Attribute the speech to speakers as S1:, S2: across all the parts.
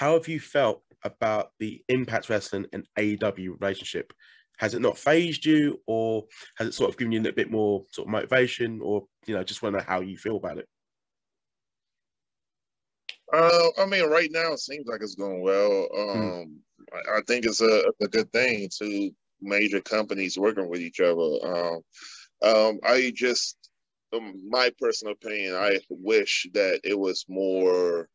S1: how have you felt about the Impact Wrestling and AEW relationship? Has it not phased you, or has it sort of given you a bit more sort of motivation, or you know, just want to know how you feel about it?
S2: Uh, I mean, right now it seems like it's going well. Hmm. Um. I, I, think it's a, a good thing to major companies working with each other. Um, um, I just, um, my personal opinion, I wish that it was more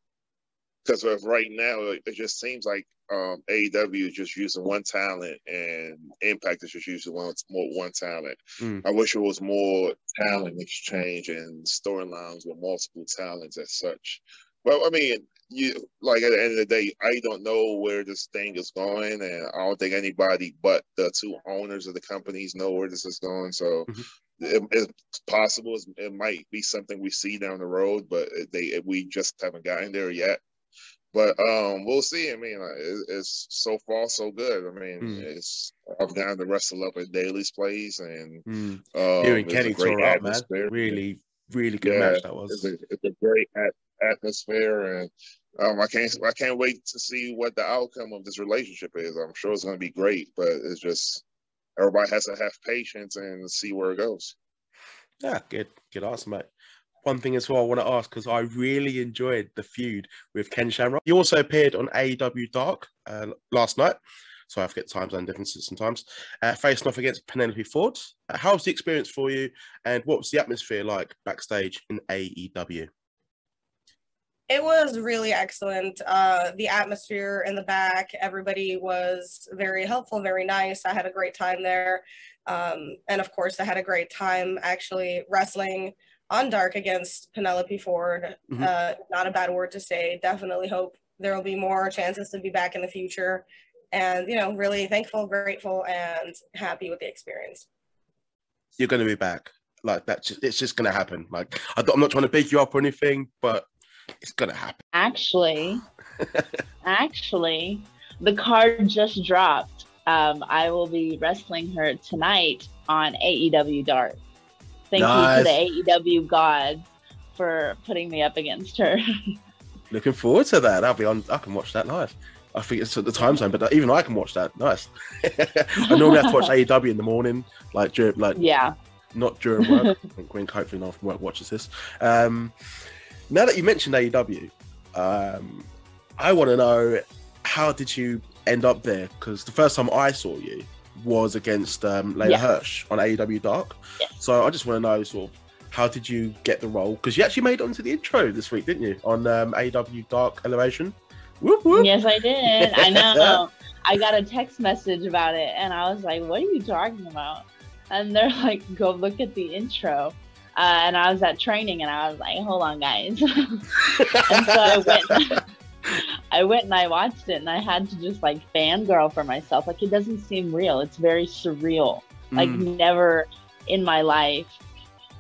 S2: because of right now it just seems like um, AEW is just using one talent and Impact is just using one more one talent. Mm. I wish it was more talent exchange and storylines with multiple talents as such. Well, I mean, you like at the end of the day, I don't know where this thing is going, and I don't think anybody but the two owners of the companies know where this is going. So. Mm-hmm. It, it's possible it might be something we see down the road, but they we just haven't gotten there yet. But um, we'll see. I mean, it, it's so far so good. I mean, mm. it's I've gotten to wrestle up at Daily's place, and
S1: mm. um, you and Kenny tore up, man. Really, really good yeah, match that was.
S2: It's a, it's a great at- atmosphere, and um, I can't I can't wait to see what the outcome of this relationship is. I'm sure it's going to be great, but it's just everybody has to have patience and see where it goes.
S1: Yeah, good, good, awesome, mate one thing as well I want to ask because I really enjoyed the feud with Ken Shamrock. He also appeared on AEW Dark uh, last night. So I forget time zone differences sometimes. Uh, facing off against Penelope Ford. Uh, how was the experience for you, and what was the atmosphere like backstage in AEW?
S3: It was really excellent. Uh, the atmosphere in the back, everybody was very helpful, very nice. I had a great time there. Um, and of course, I had a great time actually wrestling on Dark against Penelope Ford. Mm-hmm. Uh, not a bad word to say. Definitely hope there will be more chances to be back in the future. And, you know, really thankful, grateful, and happy with the experience.
S1: You're going to be back. Like, that's just, it's just going to happen. Like, I'm not trying to big you up or anything, but it's going to happen.
S4: Actually, actually, the card just dropped. Um, I will be wrestling her tonight on AEW Dark. Thank nice. you to the AEW gods for putting me up against her.
S1: Looking forward to that. I'll be on. I can watch that live. I think it's at the time zone, but even I can watch that. Nice. I normally have to watch AEW in the morning, like during, like
S4: yeah,
S1: not during work. When hopefully not from work watches this. Um, now that you mentioned AEW, um, I want to know how did you end up there? Because the first time I saw you, was against um, Leyla yeah. Hirsch on AEW Dark. Yeah. So I just want to know sort of how did you get the role? Because you actually made it onto the intro this week, didn't you? On um, AEW Dark Elevation.
S4: Whoop, whoop. Yes, I did. I know. I got a text message about it, and I was like, "What are you talking about?" And they're like, "Go look at the intro." Uh, and I was at training, and I was like, "Hold on, guys." and so I went. I went and I watched it and I had to just like fangirl for myself. Like it doesn't seem real. It's very surreal. Like mm. never in my life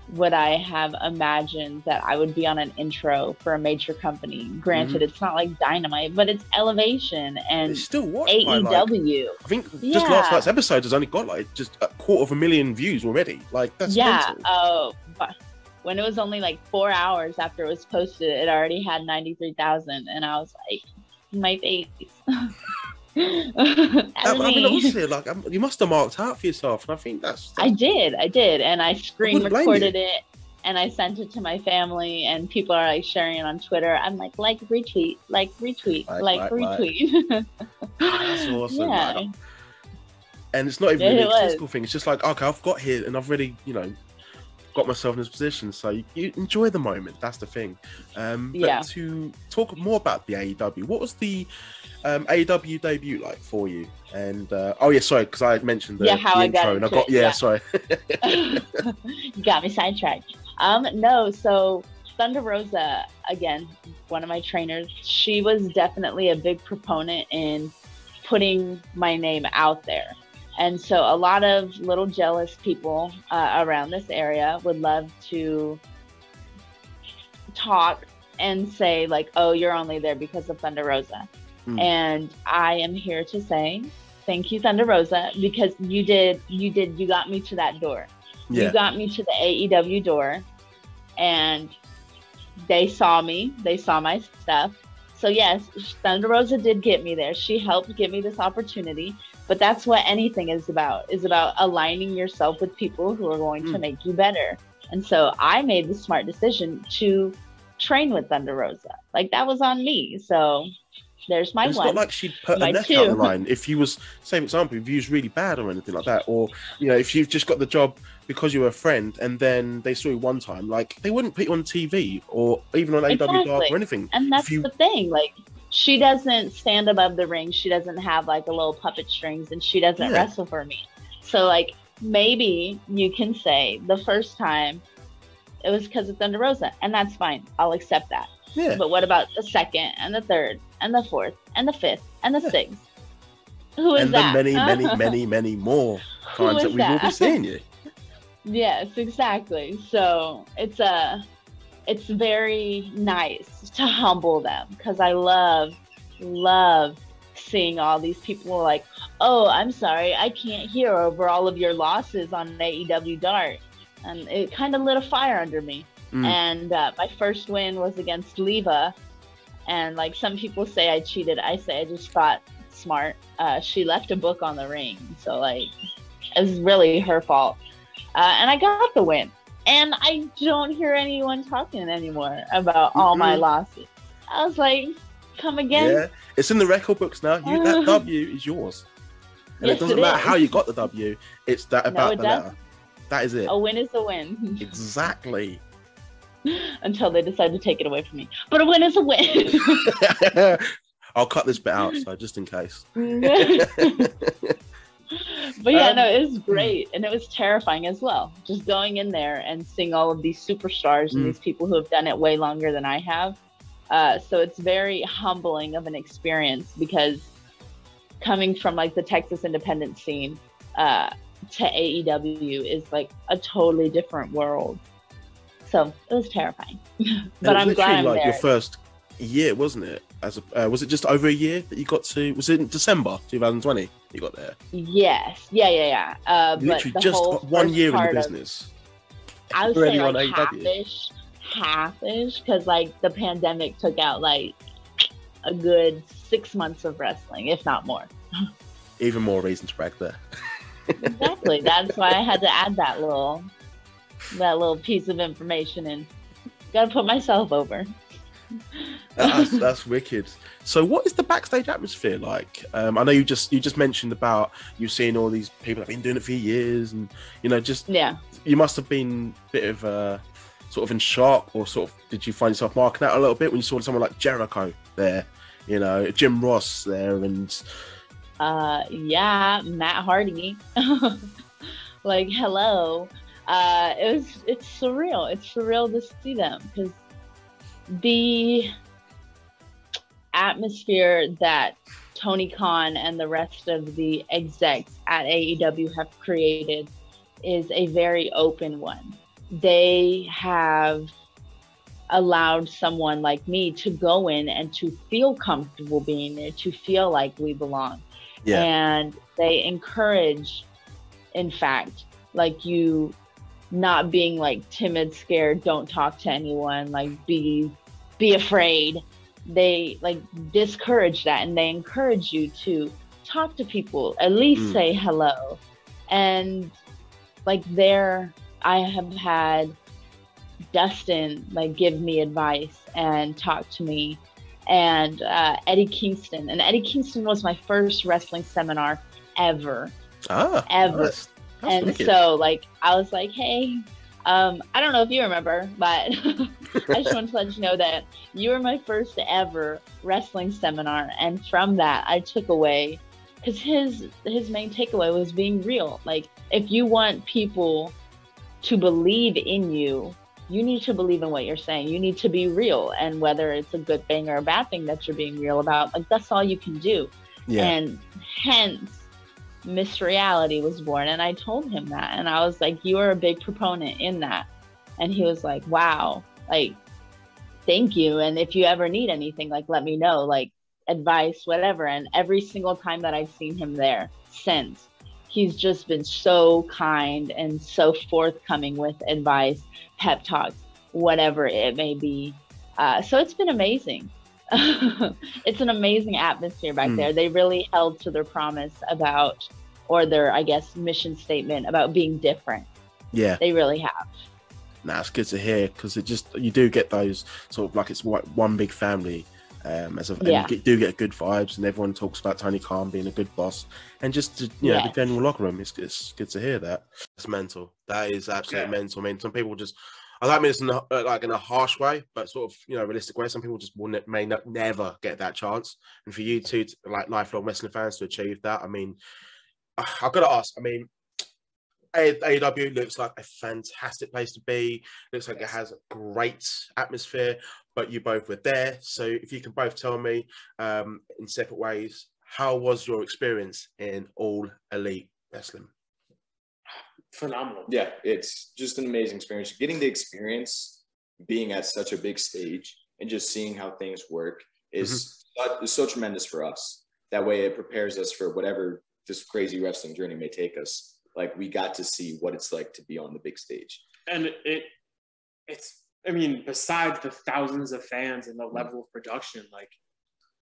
S4: would I have imagined that I would be on an intro for a major company. Granted, mm-hmm. it's not like Dynamite, but it's Elevation and it's still watched AEW.
S1: Like, I think yeah. just last night's episode has only got like just a quarter of a million views already. Like that's
S4: yeah. Oh, but when it was only like four hours after it was posted, it already had 93,000. And I was like, my face. I,
S1: I mean, honestly, like I'm, you must have marked out for yourself, and I think that's. that's...
S4: I did, I did, and I screen recorded it, and I sent it to my family, and people are like sharing it on Twitter. I'm like, like retweet, like retweet, like, like retweet. Like.
S1: that's awesome. Yeah. And it's not even really a physical thing. It's just like, okay, I've got here, and I've really, you know, got myself in this position. So you, you enjoy the moment. That's the thing. Um, but yeah. to talk more about the AEW, what was the um, AEW debut like for you? And uh, oh yeah, sorry, because I mentioned the,
S4: yeah, how
S1: the
S4: I got
S1: and I got yeah, yeah. sorry.
S4: you got me sidetracked. Um, no, so Thunder Rosa again, one of my trainers. She was definitely a big proponent in putting my name out there. And so a lot of little jealous people uh, around this area would love to talk and say like, "Oh, you're only there because of Thunder Rosa." Mm. And I am here to say thank you Thunder Rosa because you did you did you got me to that door. Yeah. You got me to the AEW door and they saw me, they saw my stuff So yes, Thunder Rosa did get me there. She helped give me this opportunity, but that's what anything is about. Is about aligning yourself with people who are going mm. to make you better. And so I made the smart decision to train with Thunder Rosa. Like that was on me. So there's my
S1: it's
S4: one.
S1: not like she'd put my a neck two. out the line if you was, for example, if you was really bad or anything like that, or you know, if you've just got the job because you were a friend and then they saw you one time, like they wouldn't put you on TV or even on exactly. AW or anything.
S4: And that's you... the thing, like she doesn't stand above the ring. She doesn't have like a little puppet strings, and she doesn't yeah. wrestle for me. So like maybe you can say the first time it was because of Thunder Rosa, and that's fine. I'll accept that. Yeah. But what about the second and the third and the fourth and the fifth and the yeah. sixth? Who is
S1: and
S4: that?
S1: And the many, many, many, many more times that we that? will be seeing you.
S4: yes, exactly. So it's a, it's very nice to humble them because I love, love seeing all these people like, oh, I'm sorry, I can't hear over all of your losses on AEW Dark. And it kind of lit a fire under me. Mm. And uh, my first win was against Leva. And like some people say I cheated, I say I just fought smart. Uh, she left a book on the ring. So like it was really her fault. Uh, and I got the win. And I don't hear anyone talking anymore about mm-hmm. all my losses. I was like, come again? Yeah,
S1: it's in the record books now. You, that W is yours. And yes, it doesn't it matter is. how you got the W, it's that about no, the does. letter. That is it.
S4: A win is a win.
S1: exactly.
S4: Until they decide to take it away from me. But a win is a win.
S1: I'll cut this bit out, so just in case. But
S4: yeah, um, no, it was great. And it was terrifying as well. Just going in there and seeing all of these superstars and mm. these people who have done it way longer than I have. Uh, so it's very humbling of an experience because coming from like the Texas independent scene, uh, to AEW is like a totally different world. So it was terrifying, but I'm glad I'm
S1: like
S4: there.
S1: your first year, wasn't it? As a, uh, was it just over a year that you got to? Was it in December 2020 you got there?
S4: Yes, yeah, yeah, yeah. Uh,
S1: Literally just one year in the business.
S4: Of, I would say like half-ish, half-ish, because like the pandemic took out like a good six months of wrestling, if not more.
S1: Even more reason to brag there.
S4: exactly. That's why I had to add that little that little piece of information in. Got to put myself over.
S1: That's, that's wicked. So, what is the backstage atmosphere like? Um, I know you just you just mentioned about you seeing all these people that have been doing it for years, and you know, just
S4: yeah,
S1: you must have been a bit of uh, sort of in shock, or sort of did you find yourself marking out a little bit when you saw someone like Jericho there, you know, Jim Ross there, and
S4: uh, yeah, Matt Hardy. like, hello. Uh, it was, it's surreal. It's surreal to see them because the atmosphere that Tony Khan and the rest of the execs at AEW have created is a very open one. They have allowed someone like me to go in and to feel comfortable being there, to feel like we belong. Yeah. And they encourage, in fact, like you not being like timid, scared, don't talk to anyone, like be be afraid. They like discourage that and they encourage you to talk to people, at least mm. say hello. And like there I have had Dustin like give me advice and talk to me and uh, Eddie Kingston. And Eddie Kingston was my first wrestling seminar ever.
S1: Ah,
S4: ever. That's, that's and wicked. so, like, I was like, hey, um, I don't know if you remember, but I just wanted to let you know that you were my first ever wrestling seminar. And from that, I took away because his his main takeaway was being real. Like, if you want people to believe in you, you need to believe in what you're saying. You need to be real. And whether it's a good thing or a bad thing that you're being real about, like that's all you can do. Yeah. And hence, Miss Reality was born. And I told him that. And I was like, You are a big proponent in that. And he was like, Wow, like, thank you. And if you ever need anything, like, let me know, like, advice, whatever. And every single time that I've seen him there since, he's just been so kind and so forthcoming with advice, pep talks, whatever it may be. Uh, so it's been amazing. it's an amazing atmosphere back
S1: Mm.
S4: there. They really held to their promise about, or their, I guess, mission statement about being different.
S1: Yeah,
S4: They really have.
S1: nah, it's good to hear because it just you do get those sort of like it's one one big family. Um, as a, and
S4: Yeah.
S1: you do get good vibes, and everyone talks about Tony Khan being a good boss, and just to, you know the general locker room. It's, it's good to hear that. It's mental. That is absolutely
S2: Yeah.
S1: mental. I mean, some people just. I don't mean it's in a, uh, like in a harsh way, but sort of you know realistic way. Some people just will ne- may not, never get that chance, and for you two, to, like lifelong wrestling fans, to achieve that, I mean, I- I've got to ask. I mean, AEW looks like a fantastic place to be. Looks like it has a great atmosphere, but you both were there. So if you can both tell me um, in separate ways, how was your experience in All Elite Wrestling?
S5: Phenomenal.
S6: Yeah, it's just an amazing experience. Getting the experience being at such a big stage and just seeing how things work is, mm-hmm. so, is so tremendous for us. That way, it prepares us for whatever this crazy wrestling journey may take us. Like we got to see what it's like to be on the big stage.
S5: and it it's i mean besides the thousands of fans and the mm-hmm. level of production like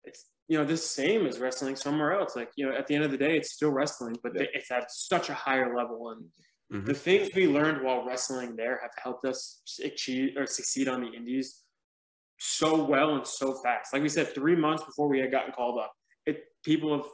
S5: it's you know the same as wrestling somewhere else like you know at the end of the day it's still wrestling but
S6: Yeah.
S5: it's at such a higher level and mm-hmm.
S1: Mhm.
S5: the things we learned while wrestling there have helped us achieve or succeed on the indies so well and so fast like we said three months before we had gotten called up it people have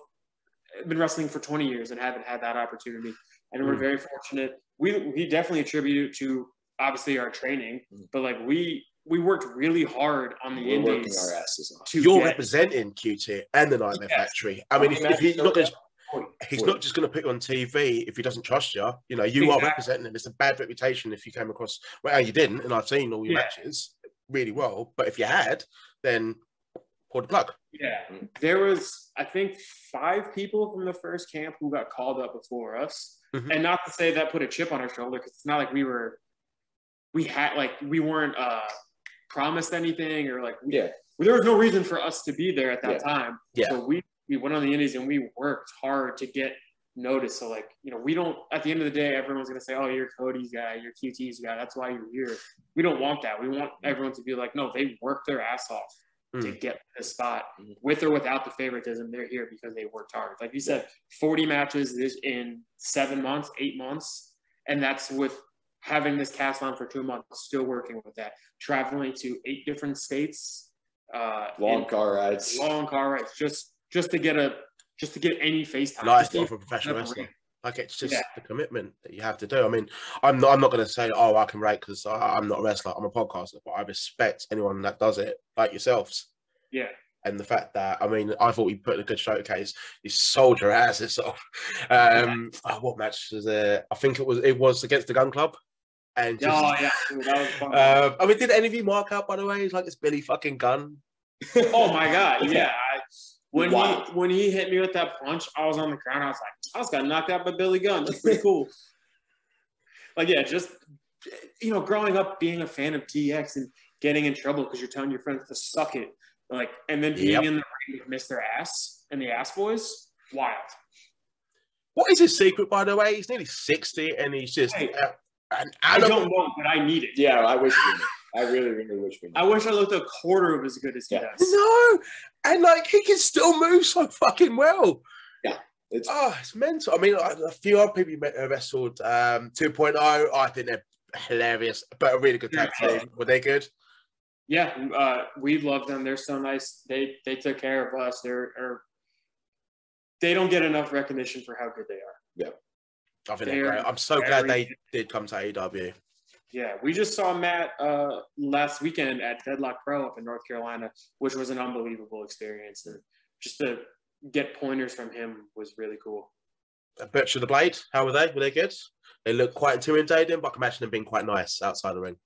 S5: been wrestling for 20 years and haven't had that opportunity and we're
S1: Mm.
S5: very fortunate we we definitely attribute it to obviously our training
S6: Mm.
S5: but like we we worked really hard on the
S6: We're
S5: indies
S6: our asses off.
S1: You're
S5: get-
S1: representing QT and the Nightmare
S5: Yes.
S1: Factory. I mean, if, if he's not going to he's
S6: Forty.
S1: not just going to put you on TV if he doesn't trust you. You know, you are representing him. It's a bad reputation if you came across. Well, you didn't, and I've seen all your
S5: Yeah.
S1: matches really well. But if you had, then pull the plug.
S5: Yeah, there was I think five people from the first camp who got called up before us,
S1: Mhm.
S5: and not to say that put a chip on our shoulder because it's not like we were, we had like we weren't uh promised anything or like we,
S6: Yeah,
S5: there was no reason for us to be there at that
S6: Yeah.
S5: time.
S1: Yeah.
S5: So we we went on the indies and we worked hard to get noticed. So like you know we don't at the end of the day everyone's gonna say oh you're Cody's guy you're QT's guy that's why you're here. We don't want that. We want everyone to be like no they worked their ass off to
S1: Mm.
S5: get this spot
S6: Mhm.
S5: with or without the favoritism. They're here because they worked hard. Like you said, 40 matches this in seven months, eight months, and that's with having this cast on for two months, still working with that, traveling to eight different states, uh,
S6: long car rides.
S5: long car rides, just just to get a just to get any face time.
S1: Life of a professional wrestler. Like it's just
S5: Yeah.
S1: the commitment that you have to do. I mean, I'm not. I'm not going to say, "Oh, I can write because I'm not a wrestler. I'm a podcaster, but I respect anyone that does it, like yourselves.
S5: Yeah.
S1: And the fact that I mean, I thought you put in a good showcase. You sold your asses off. Um, oh, what match was it? I think it was. It was against the Gunn Club. And just,
S5: Oh yeah, that was fun.
S1: um, I mean, did any of you mark out by the way? It's like it's Billy fucking Gunn.
S5: oh my god, yeah. When
S6: Wow.
S5: he when he hit me with that punch, I was on the ground. I was like, I was got knocked out by Billy Gunn. That's pretty cool. like yeah, just you know, growing up being a fan of DX and getting in trouble because you're telling your friends to suck it, like, and then being
S1: Yep.
S5: in the ring with Mr. Ass and the Ass Boys, wild.
S1: What is his secret, by the way? He's nearly sixty, and he's just
S5: Hey,
S1: uh, an
S5: I don't know, but I need it.
S6: Yeah, I wish. I really, really wish we knew.
S5: I wish I looked a quarter of as good as he
S6: Yeah.
S5: does.
S1: No, and like he can still move so fucking well.
S6: Yeah, it's
S1: Oh, it's mental. I mean, a a few other people you met- wrestled um, 2.0. I think they're hilarious, but a really good tag
S5: Yeah.
S1: team. Were they good?
S5: Yeah, uh, we love them. They're so nice. They they took care of us. They're are, they don't get enough recognition for how good they are.
S1: Yeah, I think
S5: They're
S1: they're great. I'm so glad
S5: very
S1: they did come to AEW.
S5: Yeah, we just saw Matt uh, last weekend at Deadlock Pro up in North Carolina, which was an unbelievable experience, and just to get pointers from him was really cool.
S1: Uh, Butcher the Blade, how were they? Were they good? They look quite intimidating, but I can imagine them being quite nice outside the ring.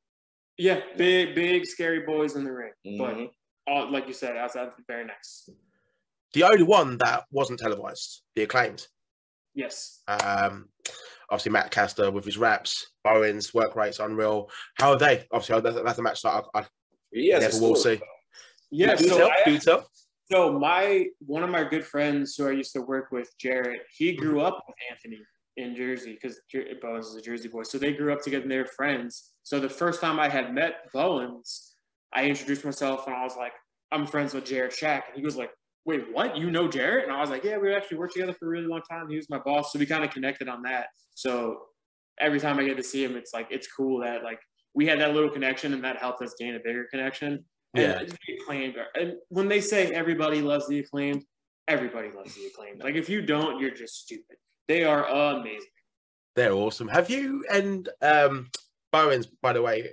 S5: Yeah, big big scary boys in the ring,
S6: Mhm.
S5: but all, like you said, outside very nice.
S1: The only one that wasn't televised, the acclaimed.
S5: Yes.
S1: Um, obviously, Max Caster with his raps, Bowens, work rates unreal. How are they? Obviously, that's, that's a match that I, I
S6: he has a
S1: never will
S6: story.
S1: see.
S5: Yeah.
S1: Do
S5: So
S1: tell,
S5: I,
S1: do tell.
S5: So my one of my good friends who I used to work with, Jarrett, he grew up with Anthony in Jersey because Bowens is a Jersey boy. So they grew up together and they were friends. So the first time I had met Bowens, I introduced myself and I was like, I'm friends with Jared Shack, and he was like, "Wait, what? You know Jared?" And I was like, "Yeah, we actually worked together for a really long time. He was my boss, so we kind of connected on that." So every time I get to see him, it's like it's cool that like we had that little connection, and that helped us gain a bigger connection.
S1: Yeah.
S5: And acclaimed, and when they say everybody loves the acclaimed, everybody loves the acclaimed. Like if you don't, you're just stupid. They are amazing.
S1: They're awesome. Have you and um Bowens, by the way,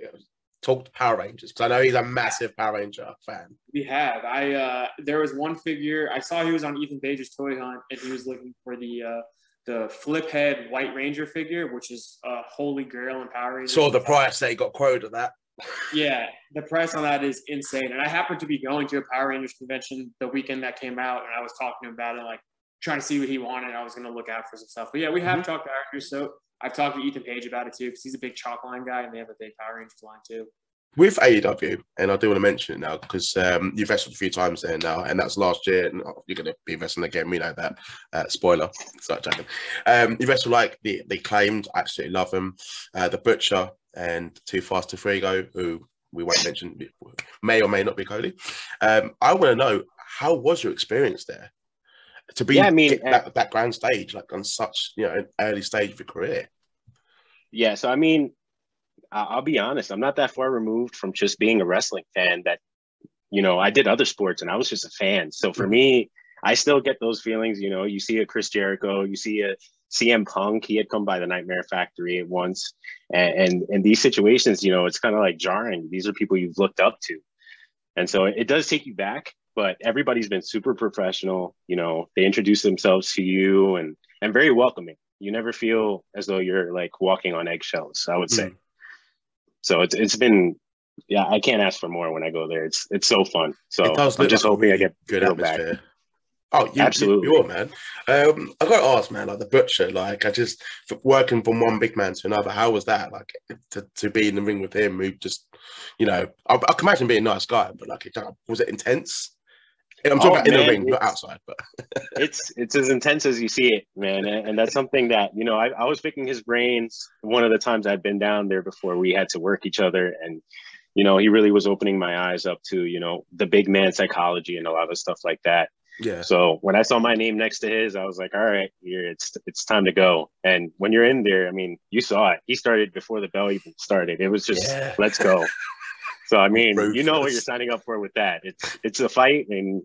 S1: talked Power Rangers? Because I know he's a massive Power Ranger fan.
S5: We have. I uh there was one figure I saw he was on Ethan Page's toy hunt and he was looking for the uh the flip head White Ranger figure, which is a holy grail in Power Rangers.
S1: Saw the price they got quoted at that.
S5: Yeah, the price on that is insane. And I happened to be going to a Power Rangers convention the weekend that came out, and I was talking to him about it, like trying to see what he wanted. I was going to look out for some stuff. But yeah, we have talked Power Rangers. So I've talked to Ethan Page about it too, because he's a big chalk line guy, and they have a big Power Rangers line too.
S1: with AEW, and I do want to mention it now because um, you've wrestled a few times there now, and that's last year, and oh, you're going to be wrestling again. We know that. Uh, spoiler. Start joking. Um, you wrestled like the they claimed. Absolutely love them. Uh, the Butcher and Too Fast to Free Go, who we won't mention, may or may not be Cody. Um, I want to know how was your experience there to be
S7: Yeah, I mean, uh,
S1: at that, that grand stage, like on such you know an early stage of your career.
S7: Yeah, so I mean, I'll be honest, I'm not that far removed from just being a wrestling fan that, you know, I did other sports and I was just a fan. So for hmm. me, I still get those feelings, you know, you see a Chris Jericho, you see a CM Punk, he had come by the Nightmare Factory at once. And and, and these situations, you know, it's kind of like jarring. These are people you've looked up to. And so it does take you back, but everybody's been super professional. You know, they introduce themselves to you and and very welcoming. You never feel as though you're like walking on eggshells, I would say.
S1: Mm.
S7: So it's it's been yeah, I can't ask for more when I go there. It's it's so fun. So I'm just
S1: like
S7: hoping I get
S1: good
S7: go back.
S1: Oh, you,
S7: Absolutely.
S1: you, you are, man. Um, I got to ask, man, like the butcher, like I just f- working from one big man to another. How was that? Like to, to be in the ring with him, who just, you know, I, I can imagine being a nice guy, but like, it, was it intense? I'm talking
S7: Oh,
S1: about in the ring, not outside. But
S7: it's it's as intense as you see it, man. And, and that's something that you know I, I was picking his brains one of the times I'd been down there before we had to work each other, and you know he really was opening my eyes up to you know the big man psychology and a lot of stuff like that.
S1: yeah,
S7: So when I saw my name next to his, I was like, all right, here it's it's time to go. And when you're in there, I mean, you saw it. He started before the bell even started. It was just
S1: Yeah.
S7: let's go. So I mean, you know what you're signing up for with that. It's it's a fight and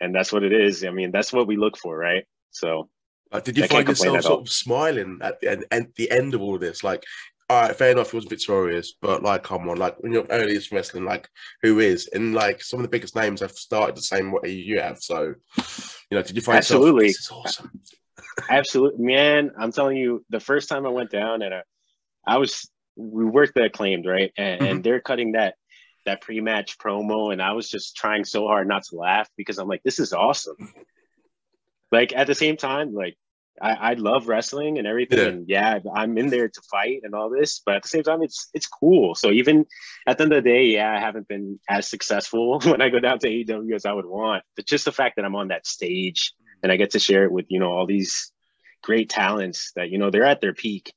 S7: and that's what it is. I mean, that's what we look for, right? So
S1: like, did you
S7: I
S1: find yourself sort of smiling at the end, at the end of all this? Like, all right, fair enough, he was victorious, but like, come on, like when you're earliest wrestling, like who is? And like some of the biggest names have started the same way you have. So, you know, did you find yourself,
S7: Absolutely.
S1: this is awesome?
S7: absolutely, man. I'm telling you, the first time I went down and I, I was we worked the acclaimed, right? And, and they're cutting that that pre-match promo, and I was just trying so hard not to laugh because I'm like, this is awesome. Like at the same time, like I, I love wrestling and everything,
S1: Yeah.
S7: and yeah, I'm in there to fight and all this, but at the same time, it's it's cool. So even at the end of the day, yeah, I haven't been as successful when I go down to AEW as I would want, but just the fact that I'm on that stage and I get to share it with you know all these great talents that you know they're at their peak,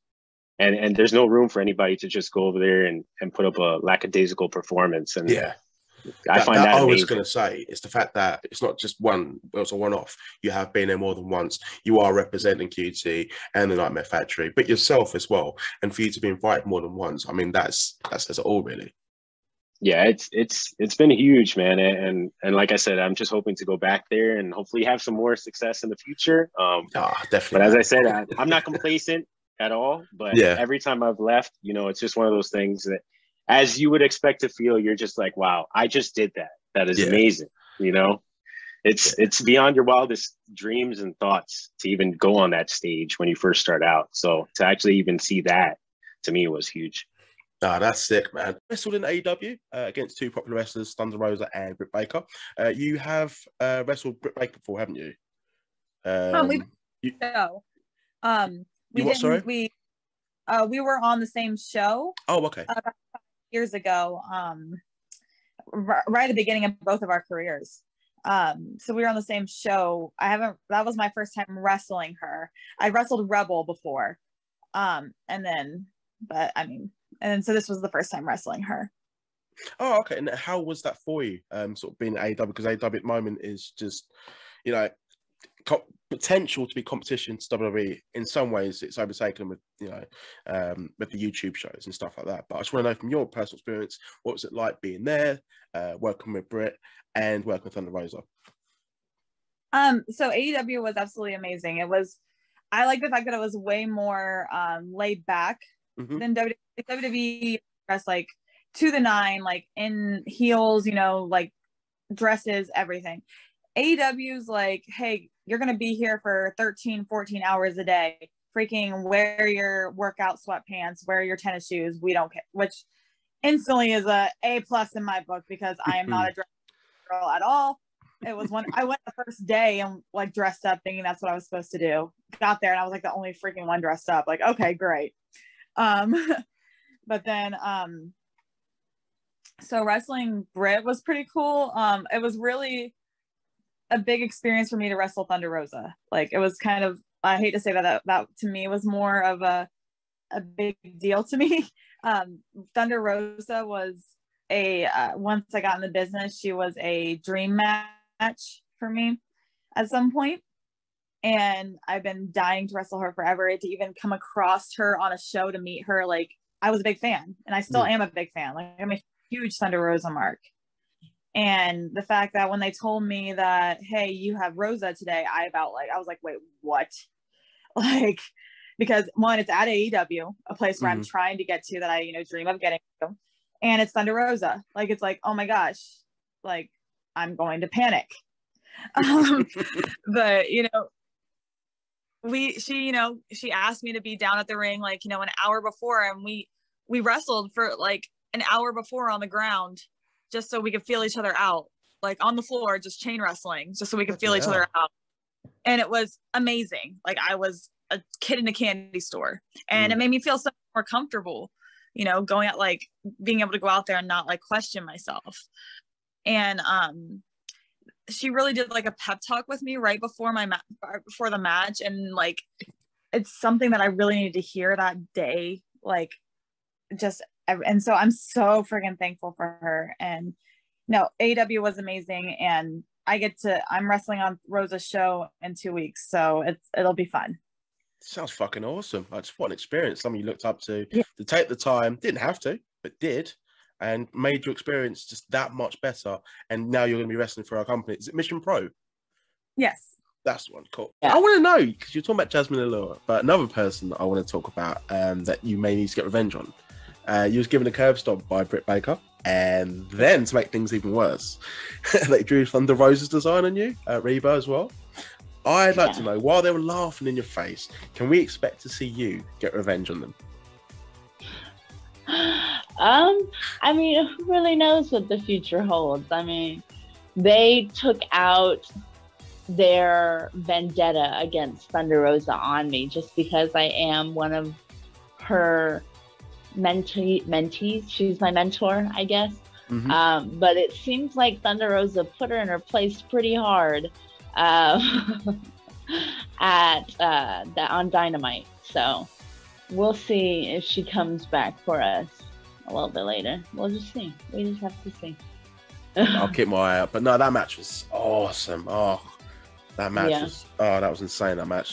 S7: and and there's no room for anybody to just go over there and and put up a lackadaisical performance, and
S1: Yeah.
S7: I
S1: That-
S7: find
S1: that
S7: that,
S1: I was going to say it's the fact that it's not just one, well, it's a one off. You have been there more than once. You are representing QT and the Nightmare Factory, but yourself as well. And for you to be invited more than once, I mean, that's that says it all, really.
S7: yeah it's it's it's been huge man and and, like i said i'm just hoping to go back there and hopefully have some more success in the future um
S1: Ah, definitely.
S7: but as i said I, i'm not complacent at all but
S1: Yeah.
S7: every time i've left you know it's just one of those things that as you would expect to feel you're just like wow i just did that that is
S1: Yeah.
S7: amazing you know it's it's beyond your wildest dreams and thoughts to even go on that stage when you first start out so to actually even see that to me was huge
S1: Ah, that's sick, man. Wrestled in AEW uh, against two popular wrestlers, Thunder Rosa and Britt Baker. Uh, you have uh, wrestled Britt Baker before, haven't you? Um,
S8: Um, we-
S1: you-
S8: show. Um, we
S1: what, sorry?
S8: We uh, we were on the same show
S1: oh, okay.
S8: years ago. Um, r- right at the beginning of both of our careers. Um, so we were on the same show. I haven't. That was my first time wrestling her. I wrestled Rebel before, um, and then, but I mean, and then so this was the first time wrestling her.
S1: Oh, okay. And how was that for you? Um, sort of being at AEW because AW at the moment is just, you know, potential to be competition to WWE. In some ways, it's overtaken with you know, um, with the YouTube shows and stuff like that. But I just want to know from your personal experience, what was it like being there, uh, working with Britt, and working with Thunder Rosa?
S8: Um, so AEW was absolutely amazing. It was, I like the fact that it was way more um, laid back
S1: Mhm.
S8: than WWE. WWE dressed like to the nine, like in heels, you know, like dresses, everything. AEW's like, hey, you're gonna be here for 13, 14 hours a day. Freaking wear your workout sweatpants, wear your tennis shoes. We don't care. Which instantly is a A plus in my book because I am not a dress girl at all. It was when I went the first day and like dressed up thinking that's what I was supposed to do. Got there and I was like the only freaking one dressed up. Like, okay, great. Um, but then um so wrestling Britt was pretty cool. Um, it was really a big experience for me to wrestle Thunder Rosa. Like it was kind of I hate to say that that, that to me was more of a a big deal to me. Um, Thunder Rosa was a uh, once I got in the business, she was a dream match for me at some point. And I've been dying to wrestle her forever. To even come across her on a show to meet her, like I was a big fan, and I still
S1: Mm.
S8: am a big fan. Like I'm a huge Thunder Rosa mark. And the fact that when they told me that, hey, you have Rosa today, I about like I was like, wait, what? Like, because one, it's at AEW, a place where I'm trying to get to that I, you know, dream of getting to. And it's Thunder Rosa. Like it's like, oh my gosh, like I'm going to panic. Um, but you know, we she, you know, she asked me to be down at the ring like, you know, an hour before and we we wrestled for like an hour before on the ground just so we could feel each other out, like on the floor, just chain wrestling, just so we could feel each other out. And it was amazing. Like I was a kid in a candy store, and it made me feel so more comfortable, you know, going out like being able to go out there and not like question myself. And um, she really did like a pep talk with me right before my ma- before the match, and like it's something that I really needed to hear that day. Like just and so I'm so freaking thankful for her. And no, AW was amazing, and I get to I'm wrestling on Rosa's show in two weeks, so it's it'll be fun.
S1: Sounds fucking awesome. That's what an experience. Something you looked up to
S8: Yeah.
S1: to take the time, didn't have to, but did, and made your experience just that much better. And now you're going to be wrestling for our company. Is it Mission Pro?
S8: Yes.
S1: That's one. Cool.
S4: Yeah.
S1: I want to know because you're talking about Jasmine Allure, but another person that I want to talk about um, that you may need to get revenge on. Uh, you was given a curb stomp by Britt Baker, and then to make things even worse, they drew Thunder Rosa's design on you, uh, Reba as well. I'd like to know while they were laughing in your face, can we expect to see you get revenge on them?
S4: um, I mean, who really knows what the future holds? I mean, they took out their vendetta against Thunder Rosa on me just because I am one of her mentee mentees. She's my mentor, I guess.
S1: Mhm.
S4: Um, but it seems like Thunder Rosa put her in her place pretty hard um, at uh, the, on Dynamite. So we'll see if she comes back for us a little bit later. We'll just see. We just have to see.
S1: I'll keep my eye out. But no, that match was awesome. Oh, that match
S4: Yeah.
S1: was oh, that was insane. That match.